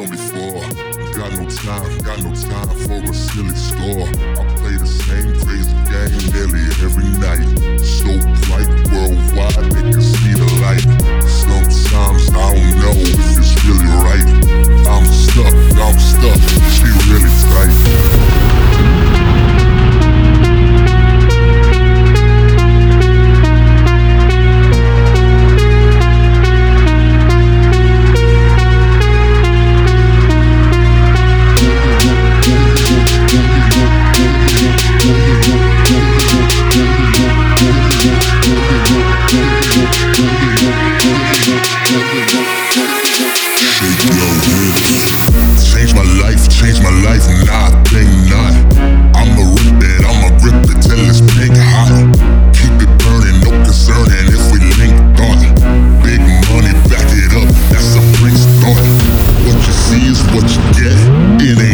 Got no time, got no time for a silly story. Change my life, change my life, nah, I think not. I'ma rip it, I'ma rip it till it's pink hot. Keep it burning, no concern, if we link on, big money, back it up, that's a Prince thought. What you see is what you get, it ain't.